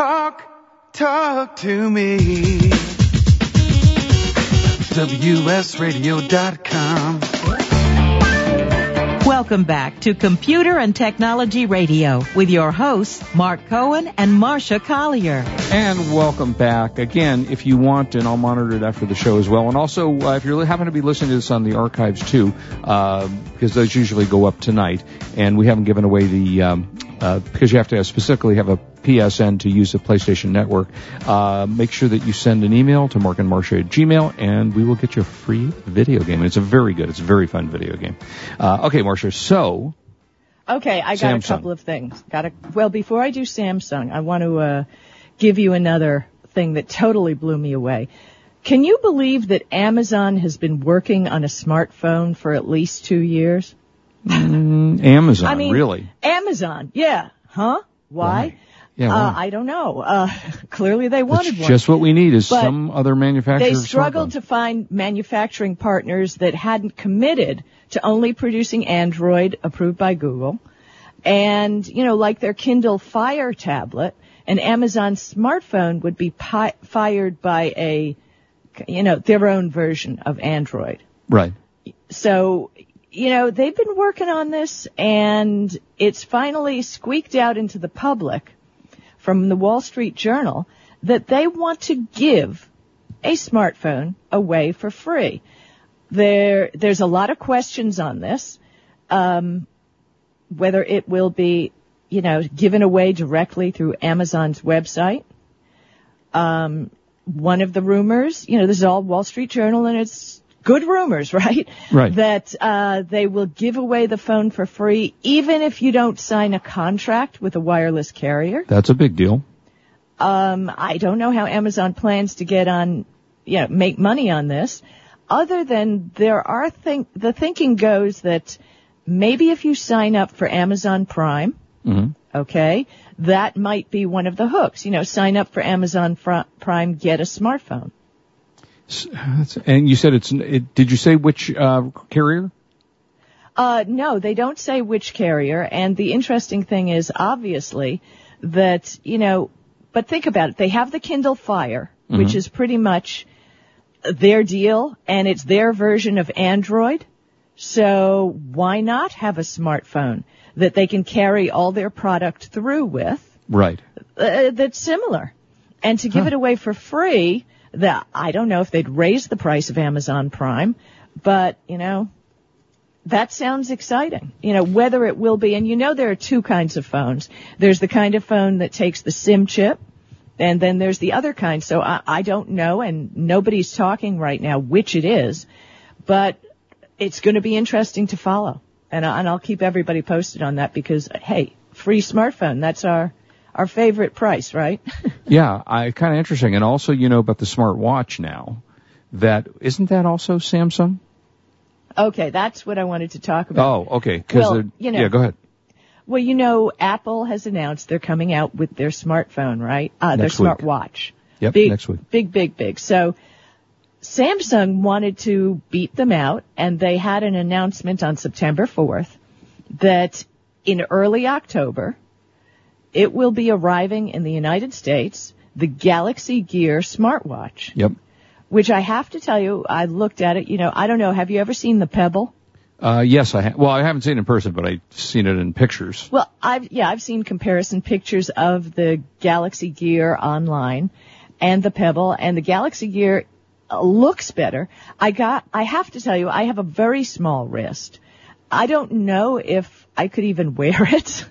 Talk, talk to me. WSRadio.com. Welcome back to Computer and Technology Radio with your hosts, Mark Cohen and Marsha Collier. And welcome back. Again, if you want, and I'll monitor it after the show as well. And also, uh, if you happen to be listening to this on the archives too, uh, because those usually go up tonight, and we haven't given away the, um, uh, because you have to specifically have a PSN to use the PlayStation Network. Uh, make sure that you send an email to Mark and Marsha at Gmail, and we will get you a free video game. And it's a very good, it's a very fun video game. Uh, okay, Marsha. So. Okay, I got Samsung. a couple of things. Got a well before I do Samsung, I want to uh, give you another thing that totally blew me away. Can you believe that Amazon has been working on a smartphone for at least two years? Mm, Amazon, I mean, really? Amazon, yeah, huh? Why? Yeah, Uh. I don't know. Uh, clearly they wanted That's one. just what we need is But some other manufacturer. They struggled to find manufacturing partners that hadn't committed to only producing Android approved by Google. And, you know, like their Kindle Fire tablet, an Amazon smartphone would be pi- fired by a, you know, their own version of Android. Right. So, you know, they've been working on this and it's finally squeaked out into the public from the Wall Street Journal that they want to give a smartphone away for free. There, there's a lot of questions on this. Um, whether it will be, you know, given away directly through Amazon's website. Um, one of the rumors, you know, this is all Wall Street Journal and it's good rumors, right? Right. That, uh, they will give away the phone for free even if you don't sign a contract with a wireless carrier. That's a big deal. Um, I don't know how Amazon plans to get on, you know, make money on this, other than there are think the thinking goes that maybe if you sign up for Amazon Prime, hmm okay, that might be one of the hooks. You know, sign up for Amazon Prime, get a smartphone. And you said it's. It, did you say which uh, carrier? Uh, no, they don't say which carrier. And the interesting thing is, obviously, that, you know, but think about it. They have the Kindle Fire, which is pretty much their deal, and it's their version of Android. So why not have a smartphone that they can carry all their product through with Right. uh, that's similar? And to give Huh. it away for free, that I don't know if they'd raise the price of Amazon Prime, but you know, that sounds exciting. You know, whether it will be, and you know there are two kinds of phones. There's the kind of phone that takes the SIM chip, and then there's the other kind. So I, I don't know, and nobody's talking right now which it is, but it's going to be interesting to follow. And, and I'll keep everybody posted on that because, hey, free smartphone, that's our, our favorite price, right? Yeah, I kind of interesting. And also, you know about the smart watch now. That isn't that also Samsung? okay, that's what I wanted to talk about. Oh, okay. Because Well, you know- yeah, go ahead. Well, you know, Apple has announced they're coming out with their smartphone, right? Uh, their Next week. smartwatch. Yep, big, next week. Big, big, big. So Samsung wanted to beat them out and they had an announcement on September 4th that in early October, it will be arriving in the United States, the Galaxy Gear smartwatch, Yep. which I have to tell you, I looked at it, you know, I don't know, have you ever seen the Pebble? Uh, yes, I ha- well, I haven't seen it in person, but I've seen it in pictures. Well, I've yeah, I've seen comparison pictures of the Galaxy Gear online and the Pebble, and the Galaxy Gear uh, looks better. I got, I have to tell you, I have a very small wrist. I don't know if I could even wear it.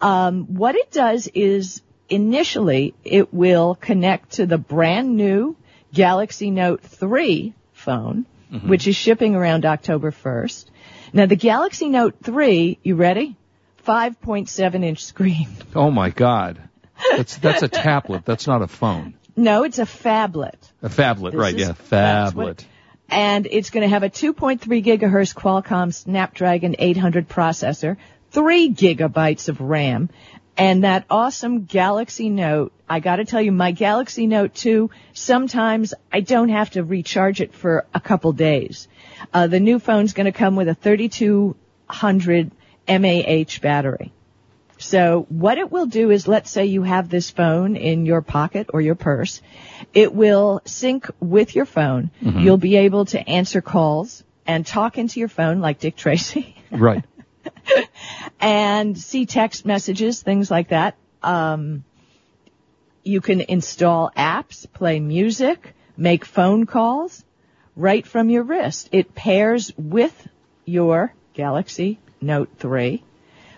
Um, what it does is initially it will connect to the brand new Galaxy Note 3 phone, which is shipping around October 1st. Now the Galaxy Note 3, you ready? 5.7 inch screen. Oh my God, that's that's a tablet. That's not a phone. No, it's a phablet. A phablet, This right? is- yeah, phablet. And it's going to have a 2.3 gigahertz Qualcomm Snapdragon 800 processor, 3 gigabytes of RAM, and that awesome Galaxy Note. I got to tell you, my Galaxy Note 2, sometimes I don't have to recharge it for a couple days. Uh, the new phone's going to come with a 3200 mAh battery. So what it will do is, let's say you have this phone in your pocket or your purse. It will sync with your phone. Mm-hmm. You'll be able to answer calls and talk into your phone like Dick Tracy Right. and see text messages, things like that. Um, you can install apps, play music, make phone calls right from your wrist. It pairs with your Galaxy Note 3,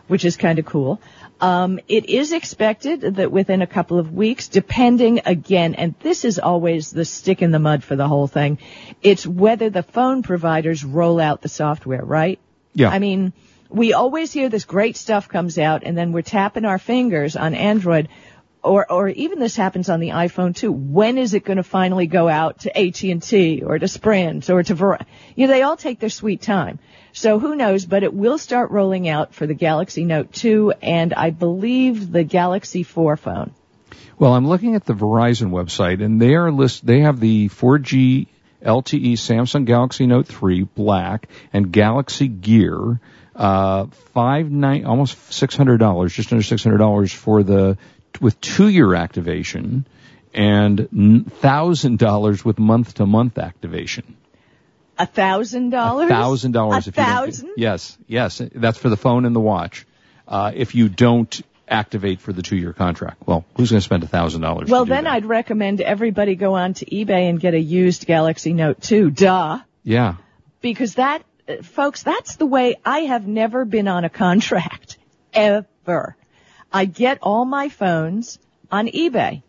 which is kind of cool. Um, it is expected that within a couple of weeks, depending again, and this is always the stick in the mud for the whole thing, it's whether the phone providers roll out the software, right? Yeah. I mean, we always hear this great stuff comes out and then we're tapping our fingers on Android or, or even this happens on the iPhone too. When is it going to finally go out to AT&T or to Sprint or to Verizon? You know, they all take their sweet time. So who knows, but it will start rolling out for the Galaxy Note 2 and I believe the Galaxy 4 phone. Well, I'm looking at the Verizon website, and they are list. They have the 4G LTE Samsung Galaxy Note 3 Black and Galaxy Gear, uh, five nine, almost six hundred dollars, just under six hundred dollars for the with two year activation, and thousand dollars with month to month activation. A thousand dollars? thousand dollars A if you don't thousand? yes yes that's for the phone and the watch uh, if you don't activate for the two year contract well who's going to spend a thousand dollars Well, then that? I'd recommend everybody go on to eBay and get a used Galaxy Note 2. Duh. yeah because that, folks, that's the way I have never been on a contract ever. I get all my phones on eBay.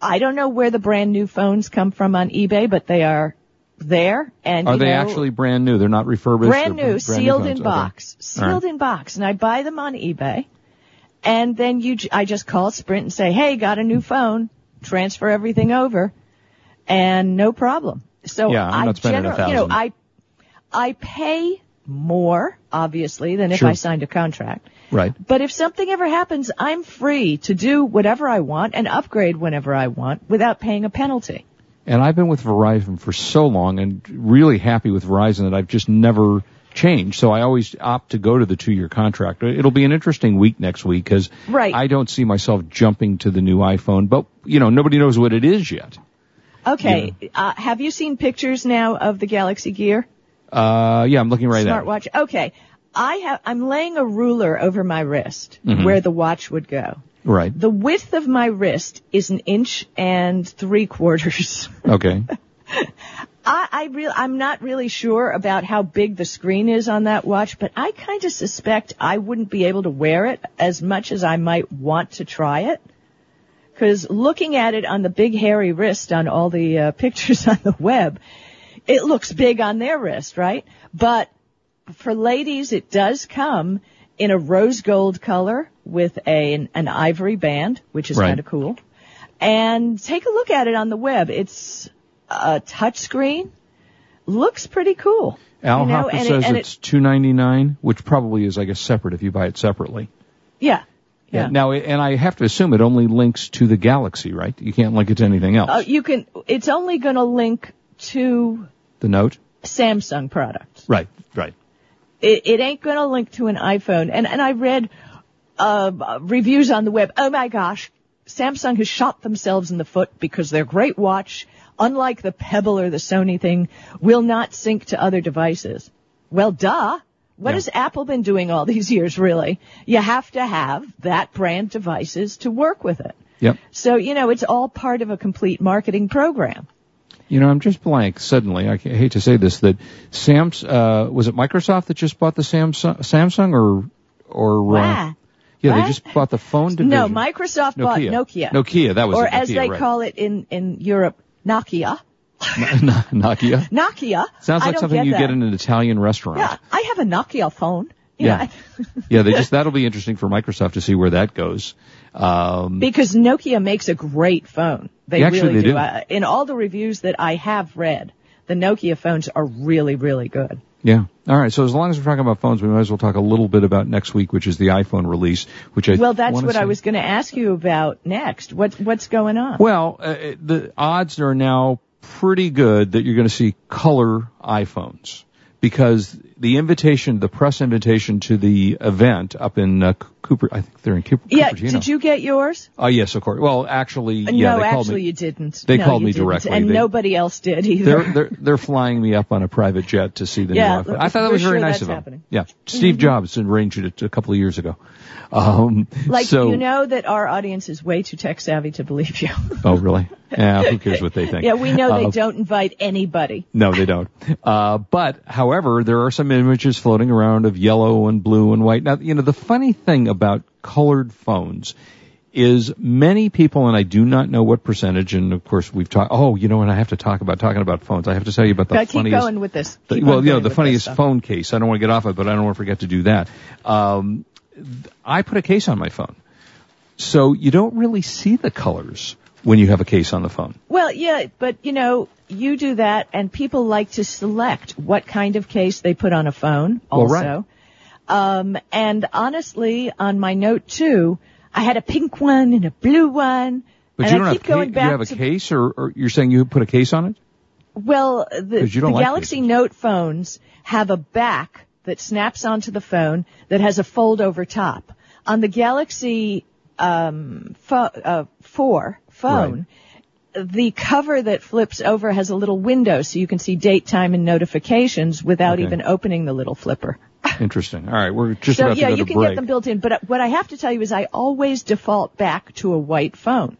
I don't know where the brand new phones come from on eBay, but they are there. And are they know, actually brand new they're not refurbished brand new, brand sealed phones? in box, right. sealed in box, and I buy them on eBay. And then you, I just call Sprint and say, "Hey, got a new phone. Transfer everything over, and no problem." So Yeah, I'm I not spending a gener- You know, thousand. I I pay more obviously than if Sure. I signed a contract. right But if something ever happens, I'm free to do whatever I want and upgrade whenever I want without paying a penalty. and i've been with verizon for so long and really happy with verizon that i've just never changed so i always opt to go to the two year contract it'll be an interesting week next week because Right. i don't see myself jumping to the new iphone but you know nobody knows what it is yet Okay, uh, have you seen pictures now of the Galaxy Gear? Uh yeah i'm looking right at it smartwatch. Okay. I have, I'm laying a ruler over my wrist Mm-hmm. where the watch would go. right The width of my wrist is an inch and three quarters. okay I, I real, I'm not really sure about how big the screen is on that watch, but I kind of suspect I wouldn't be able to wear it as much as I might want to try it. Cause looking at it on the big hairy wrist on all the uh, pictures on the web, it looks big on their wrist, right? But for ladies, it does come in a rose gold color with a, an, an ivory band, which is Right. kind of cool. And take a look at it on the web. It's a touch screen. Looks pretty cool. Al You know, Hopper and it- says and it's two ninety nine, which probably is, I guess, separate if you buy it separately. Yeah. Yeah. Now, and I have to assume it only links to the Galaxy, right? You can't link it to anything else. Uh, you can, it's only going to link to the Note, Samsung products. right? Right. It, it ain't going to link to an iPhone. And, and I read, uh, reviews on the web. Oh my gosh. Samsung has shot themselves in the foot because their great watch, unlike the Pebble or the Sony thing, will not sync to other devices. Well, duh. What Yeah. has Apple been doing all these years, really? You have to have that brand devices to work with it. Yep. So, you know, it's all part of a complete marketing program. You know, I'm just blank suddenly. I hate to say this that Sam's uh, was it Microsoft that just bought the Samsung, Samsung or or uh, Wow. yeah, they just bought the phone division. No, Microsoft bought Nokia. Nokia, that was or it, as they right. call it in, in Europe, Nokia. Nokia. Nokia. Sounds like something get you that. get in an Italian restaurant. Yeah, I have a Nokia phone. Yeah. yeah, they just that'll be interesting for Microsoft to see where that goes. Um, because Nokia makes a great phone. They Yeah, actually really they do. do. Uh, in all the reviews that I have read, the Nokia phones are really, really good. yeah. All right. So as long as we're talking about phones, we might as well talk a little bit about next week, which is the iPhone release, which I Well, that's what I was going to ask you about next. What what's going on? Well, uh, the odds are now pretty good that you're going to see color iPhones because the invitation, the press invitation to the event up in uh, Cooper. I think they're in Cooper. Yeah, Cupertino. did you get yours? Oh yes, of course. Well, actually, Uh, yeah, no, they actually me. you didn't. they No, called me didn't. directly. and They- nobody else did either. They're they're they're flying me up on a private jet to see the Yeah, new iPhone. I thought that was very sure nice of them. happening. Mm-hmm. Yeah, Steve Jobs arranged it a couple of years ago. Um, like so, you know that our audience is way too tech savvy to believe you. Oh really? Yeah. Who cares what they think? yeah, we know they Uh, don't invite anybody. No, they don't. Uh, but, however, there are some images floating around of yellow and blue and white. Now, you know, the funny thing about colored phones is many people, and I do not know what percentage, and of course we've talked, oh, you know, and I have to talk about, talking about phones, I have to tell you about the Gotta keep going with this. the- well, you know, the funniest phone case. I don't want to get off it, but I don't want to forget to do that. Um, I put a case on my phone. So you don't really see the colors when you have a case on the phone. Well, yeah, but you know, you do that, and people like to select what kind of case they put on a phone. Well, Also, right. um, and honestly, on my Note two, I had a pink one and a blue one. But and you don't I have, keep going ca- back you have a to case, or, or you're saying you put a case on it? Well, the, 'Cause you don't the like Galaxy cases. Note phones have a back that snaps onto the phone that has a fold over top. On the Galaxy um, pho- uh, 4 phone, the cover that flips over has a little window so you can see date, time, and notifications without Okay. even opening the little flipper. Interesting. All right, we're just So about yeah, to go you to can break. get them built in. But uh, what I have to tell you is I always default back to a white phone.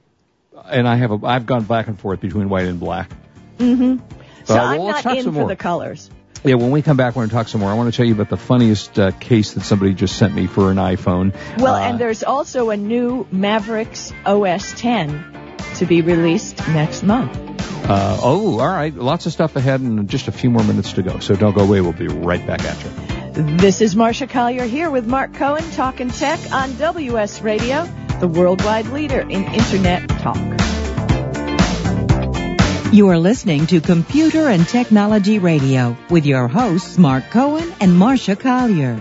and I have a, I've gone back and forth between white and black. Mm-hmm. So well, I'm not talk in some for more. the colors. Yeah, when we come back, we're going to talk some more. I want to tell you about the funniest uh, case that somebody just sent me for an iPhone. Well, Uh, and there's also a new Mavericks OS 10 to be released next month. uh, oh, all right, lots of stuff ahead, and just a few more minutes to go. So don't go away. We'll be right back at you. This is Marsha Collier here with Mark Cohen talking tech on WS Radio, the worldwide leader in Internet talk. You are listening to Computer and Technology Radio with your hosts Mark Cohen and Marsha Collier.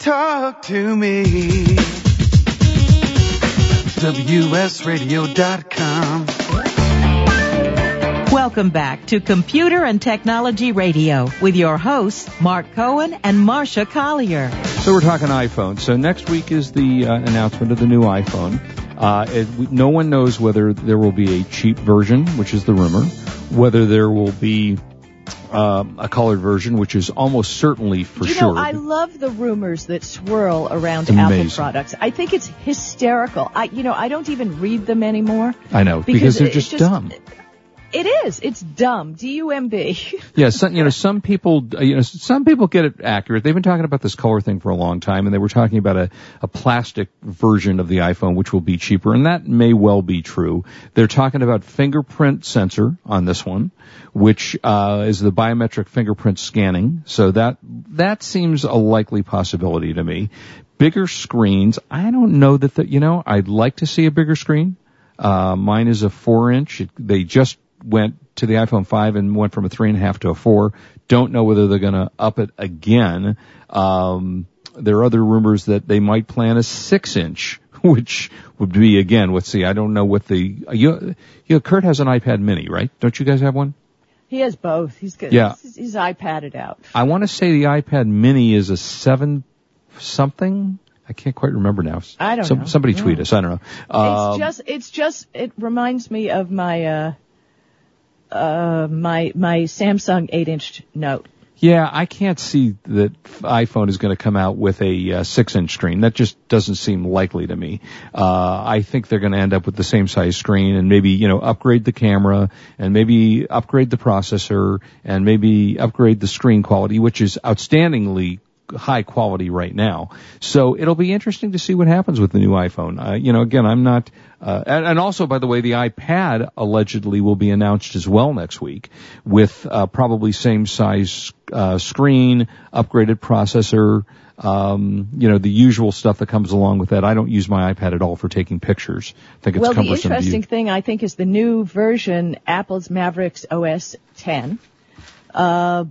Talk to me. WSRadio.com. Welcome back to Computer and Technology Radio with your hosts, Mark Cohen and Marsha Collier. So we're talking iPhone. So next week is the uh, announcement of the new iPhone. Uh, it, no one knows whether there will be a cheap version, which is the rumor, whether there will be um, a colored version, which is almost certainly for you sure. know, I love the rumors that swirl around Apple products. I think it's hysterical. I, you know, I don't even read them anymore. I know because, they're it- just, dumb. It is. It's dumb. D U M B. Yeah, some, you know, some people, uh, you know, some people get it accurate. They've been talking about this color thing for a long time, and they were talking about a, a plastic version of the iPhone, which will be cheaper, and that may well be true. They're talking about fingerprint sensor on this one, which uh, is the biometric fingerprint scanning. So that that seems a likely possibility to me. Bigger screens. I don't know that the, you know, I'd like to see a bigger screen. Uh, mine is a four inch. It, they just went to the iPhone 5 and went from a three and a half to a four. Don't know whether they're going to up it again. Um, there are other rumors that they might plan a six inch, which would be again, let's see, I don't know what the, you, you know, Kurt has an iPad mini, right? Don't you guys have one? He has both. He's good. Yeah. He's, he's iPadded out. I want to say the iPad mini is a seven something. I can't quite remember now. I don't Some- know. Somebody Yeah. tweet us. I don't know. Um, it's just, it's just, it reminds me of my, uh, uh, my, my Samsung 8 inch Note. Yeah, I can't see that iPhone is going to come out with a uh, six-inch screen. That just doesn't seem likely to me. Uh, I think they're going to end up with the same size screen and maybe you know upgrade the camera and maybe upgrade the processor and maybe upgrade the screen quality, which is outstandingly high quality right now. So it'll be interesting to see what happens with the new iPhone. Uh, you know, again, I'm not, uh, and, and also by the way, the iPad allegedly will be announced as well next week with, uh, probably same size, uh, screen, upgraded processor, um, you know, the usual stuff that comes along with that. I don't use my iPad at all for taking pictures. I think it's well, the cumbersome to interesting thing I think is the new version, Apple's Mavericks OS 10, uh,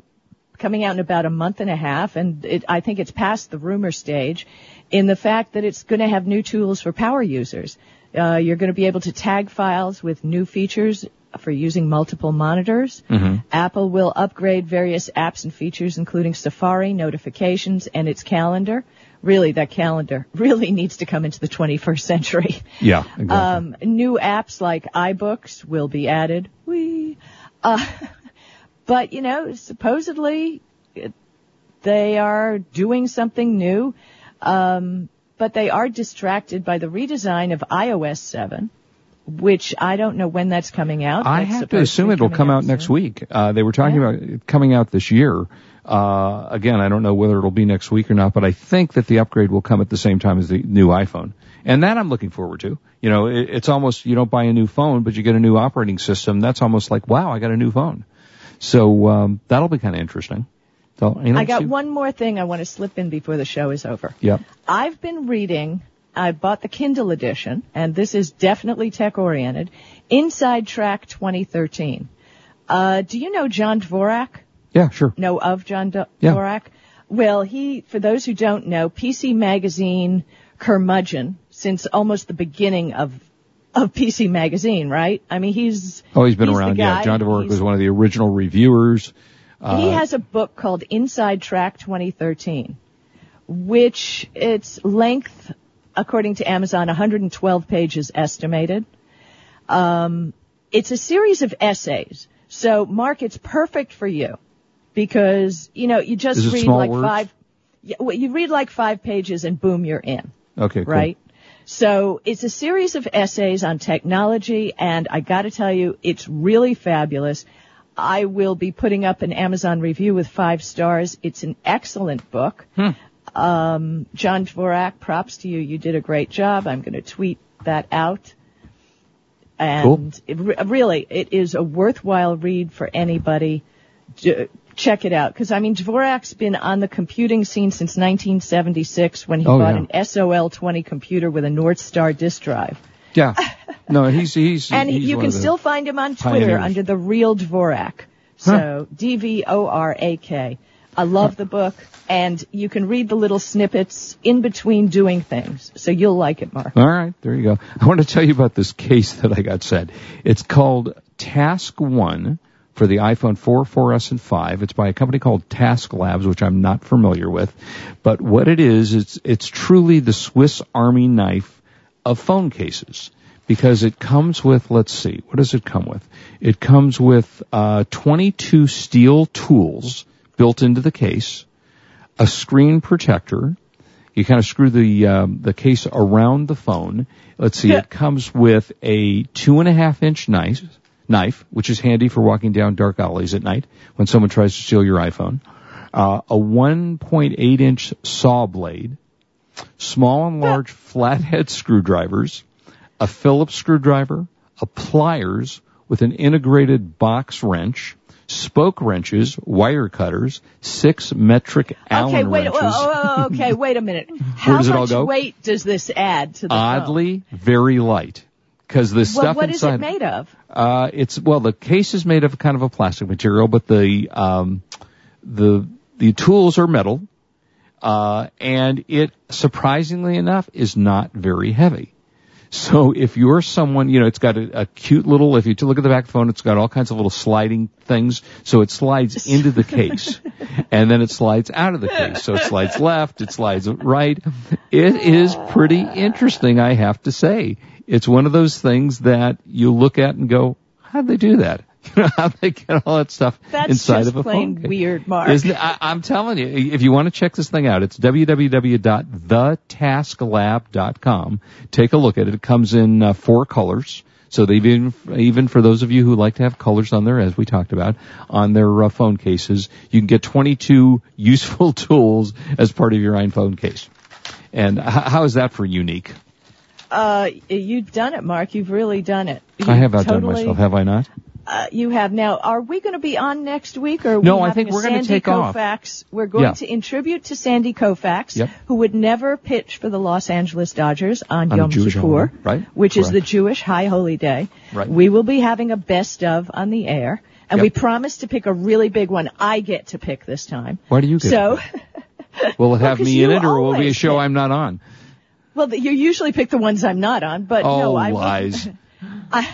coming out in about a month and a half, and it, I think it's past the rumor stage in the fact that it's going to have new tools for power users. Uh, you're going to be able to tag files with new features for using multiple monitors. Apple will upgrade various apps and features, including Safari, notifications, and its calendar. Really, that calendar really needs to come into the 21st century. Yeah, exactly. Um, new apps like iBooks will be added. Whee! Uh, but you know, supposedly they are doing something new. Um, but they are distracted by the redesign of iOS 7, which I don't know when that's coming out. I That's have to assume it'll come out next week. Uh, they were talking Yeah. about it coming out this year. Uh, again, I don't know whether it'll be next week or not, but I think that the upgrade will come at the same time as the new iPhone. And that I'm looking forward to. You know, it, it's almost, you don't buy a new phone, but you get a new operating system. That's almost like, wow, I got a new phone. So, um, that'll be kind of interesting. So, you know, I got see- one more thing I want to slip in before the show is over. Yep. I've been reading, I bought the Kindle edition, and this is definitely tech oriented, Inside Track 2013. Uh, do you know John Dvorak? Yeah, sure. Know of John D- Yeah. Dvorak? Well, he, for those who don't know, PC Magazine curmudgeon since almost the beginning of of PC Magazine, right? I mean, he's Oh, he's been the around. Yeah. John Dvorak was one of the original reviewers. Uh, he has a book called Inside Track 2013, which its length, according to Amazon, 112 pages estimated. Um, it's a series of essays. So, Mark, it's perfect for you because you know you just read like words? five. You read like five pages and boom, you're in okay, cool. right? So it's a series of essays on technology, and I got to tell you, it's really fabulous. I will be putting up an Amazon review with five stars. It's an excellent book. Hmm. Um, John Dvorak, props to you. You did a great job. I'm going to tweet that out. And Cool. it, really, it is a worthwhile read for anybody. Check it out. Because, I mean, Dvorak's been on the computing scene since 1976 when he Oh, bought yeah. an SOL 20 computer with a North Star disk drive. Yeah. No, he's he's and he's you can still find him on Twitter pioneers. under the real Dvorak. So D V O R A K. I love the book, and you can read the little snippets in between doing things. So you'll like it, Mark. All right, there you go. I want to tell you about this case that I got sent. It's called Task One for the iPhone 4, 4S, and 5. It's by a company called Task Labs, which I'm not familiar with. But what it is, it's it's truly the Swiss Army knife of phone cases because it comes with, let's see, what does it come with? It comes with uh, 22 steel tools built into the case, a screen protector. You kind of screw the um, the case around the phone. Let's see, it comes with a two and a half inch knife, knife, which is handy for walking down dark alleys at night when someone tries to steal your iPhone. Uh, a 1.8 inch saw blade, small and large flathead screwdrivers, a Phillips screwdriver, a pliers with an integrated box wrench, spoke wrenches, wire cutters, six metric Allen okay, wait. wrenches. Oh, okay, wait a minute. How does it all much go? weight does this add to the phone? Oddly, very light. Because the Well, stuff what is inside, it made of? Uh, it's well, the case is made of kind of a plastic material, but the um, the the tools are metal, uh, and it surprisingly enough is not very heavy. So if you're someone, you know, it's got a, a cute little, if you look at the back of the phone, it's got all kinds of little sliding things. So it slides into the case and then it slides out of the case. So it slides left, it slides right. It is pretty interesting, I have to say. It's one of those things that you look at and go, how'd they do that? You know, how'd they get all that stuff That's inside of a phone case? weird, Mark. Isn't? I, I'm telling you, if you want to check this thing out, it's www.thetasklab.com. Take a look at it. It comes in uh, four colors. So they even even for those of you who like to have colors on there, as we talked about, on their uh, phone cases, you can get 22 useful tools as part of your iPhone case. And how is that for unique? Uh, you've done it, Mark. You've really done it. I have outdone totally, myself, have I not? Uh, you have now. Are we going to be on next week, or No, We I think we're gonna Sandy take off. We're going Yeah. to in tribute to Sandy Koufax, Yep. who would never pitch for the Los Angeles Dodgers on, On Yom Kippur, right? which is the Jewish High Holy Day. Right. We will be having a best of on the air, and Yep. we promise to pick a really big one. I get to pick this time. Why do you get So, Will it have 'cause me in it, or will it be a show. I'm not on? Well, you usually pick the ones I'm not on, but oh, no, I will- lies.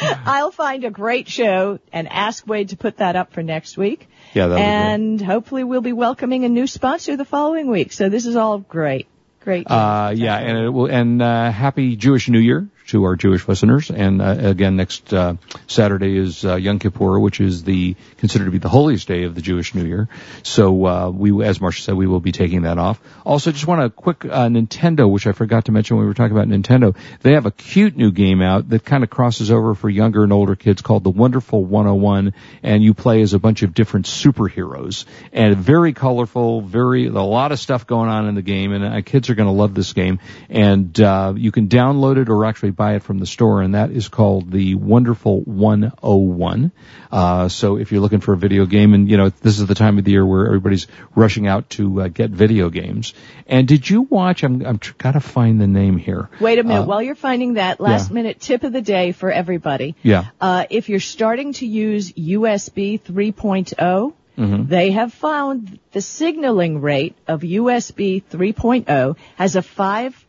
I'll find a great show and ask Wade to put that up for next week. Yeah, that'll be great. and hopefully we'll be welcoming a new sponsor the following week. So this is all great. Great. Uh, yeah, and it will, and uh, happy Jewish New Year to our Jewish listeners. And uh, again, next uh, Saturday is uh, Yom Kippur, which is the considered to be the holiest day of the Jewish New Year. So uh, we, as Marsha said, we will be taking that off. Also, just want a quick uh, Nintendo, which I forgot to mention when we were talking about Nintendo. They have a cute new game out that kind of crosses over for younger and older kids called the Wonderful 101, and you play as a bunch of different superheroes and very colorful, very a lot of stuff going on in the game, and uh, kids are going to love this game. And you can download it or actually buy it from the store, and that is called the Wonderful 101. Uh, so if you're looking for a video game, and you know this is the time of the year where everybody's rushing out to uh, get video games. And did you watch? I'm I'm tr- gotta find the name here. Wait a minute. uh, While you're finding that last yeah. minute tip of the day for everybody. Yeah. Uh, if you're starting to use USB 3.0, Mhm. they have found the signaling rate of USB 3.0 has a 5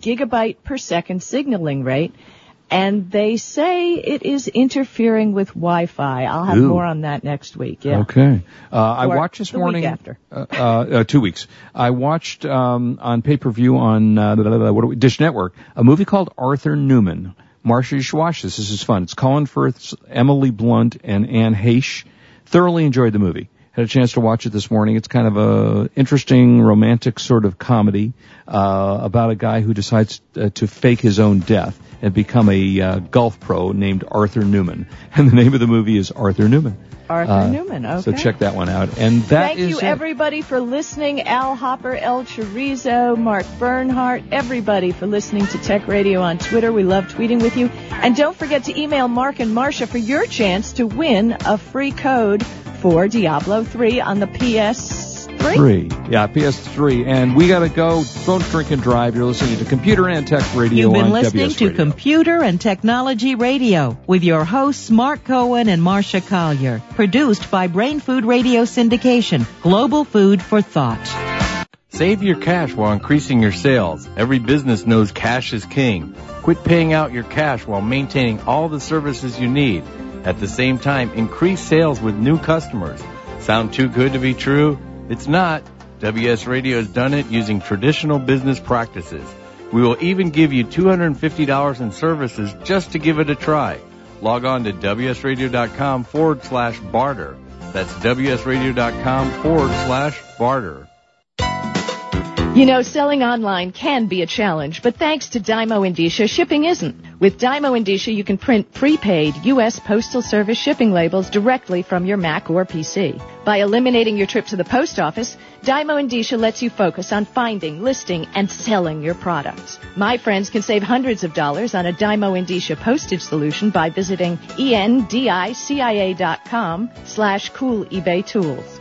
gigabyte per second signaling rate. And they say it is interfering with Wi-Fi. I'll have Ooh. more on that next week. Yeah. Okay. Uh, I watched this the week morning. after. Uh, uh, uh, two weeks. I watched um, on pay per view on uh, we, Dish Network a movie called Arthur Newman. Marsha, you should watch this. This is fun. It's Colin Firth, Emily Blunt, and Anne Heche. Thoroughly enjoyed the movie. Had a chance to watch it this morning. It's kind of a interesting, romantic sort of comedy uh, about a guy who decides uh, to fake his own death. and become a uh, golf pro named Arthur Newman. And the name of the movie is Arthur Newman. Arthur Uh, Newman. Okay. So check that one out. And that Thank you, it. everybody, for listening. Al Hopper, El Chorizo, Mark Bernhardt, everybody for listening to Tech Radio on Twitter. We love tweeting with you. And don't forget to email Mark and Marsha for your chance to win a free code for Diablo 3 on the PS3. Three. Yeah, PS3. And we got to go. Don't drink and drive. You're listening to Computer and Tech Radio You've been on listening WS to Radio. Computer and Technology Radio with your hosts Mark Cohen and Marsha Collier. Produced by Brain Food Radio Syndication. Global food for thought. Save your cash while increasing your sales. Every business knows cash is king. Quit paying out your cash while maintaining all the services you need. At the same time, increase sales with new customers. Sound too good to be true? It's not. WS Radio has done it using traditional business practices. We will even give you $250 in services just to give it a try. Log on to WSRadio.com forward slash barter. That's WSRadio.com forward slash barter. You know, selling online can be a challenge, but thanks to Dymo Endicia, shipping isn't. With Dymo Endicia, you can print prepaid U.S. Postal Service shipping labels directly from your Mac or PC. By eliminating your trip to the post office, Dymo Endicia lets you focus on finding, listing, and selling your products. My friends can save hundreds of dollars on a Dymo Endicia postage solution by visiting endicia.com slash cool eBay tools.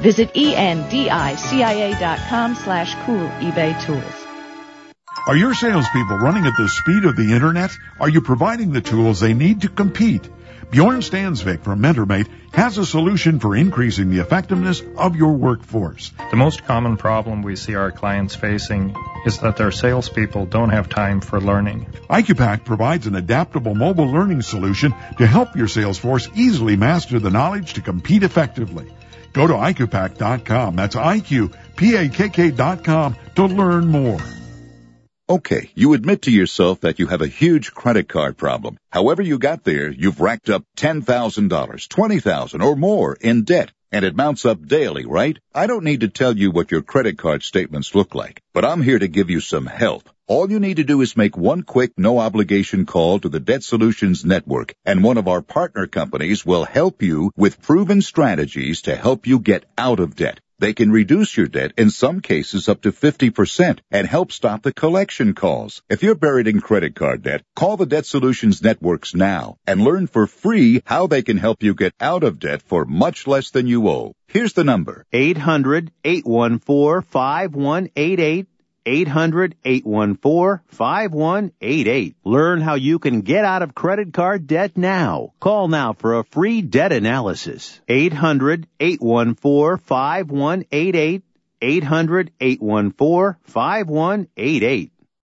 Visit E endicia.com slash cool eBay tools. Are your salespeople running at the speed of the internet? Are you providing the tools they need to compete? Bjorn Stansvik from MentorMate has a solution for increasing the effectiveness of your workforce. The most common problem we see our clients facing is that their salespeople don't have time for learning. IQPAC provides an adaptable mobile learning solution to help your sales force easily master the knowledge to compete effectively. Go to IQPAC.com. That's IQPAKK.com to learn more. Okay, you admit to yourself that you have a huge credit card problem. However you got there, you've racked up $10,000, $20,000 or more in debt. And it mounts up daily, right? I don't need to tell you what your credit card statements look like, but I'm here to give you some help. All you need to do is make one quick, no obligation call to the Debt Solutions Network, and one of our partner companies will help you with proven strategies to help you get out of debt. They can reduce your debt in some cases up to 50% and help stop the collection calls. If you're buried in credit card debt, call the Debt Solutions Networks now and learn for free how they can help you get out of debt for much less than you owe. Here's the number. 800-814-5188. 800-814-5188. Learn how you can get out of credit card debt now. Call now for a free debt analysis. 800-814-5188. 800-814-5188.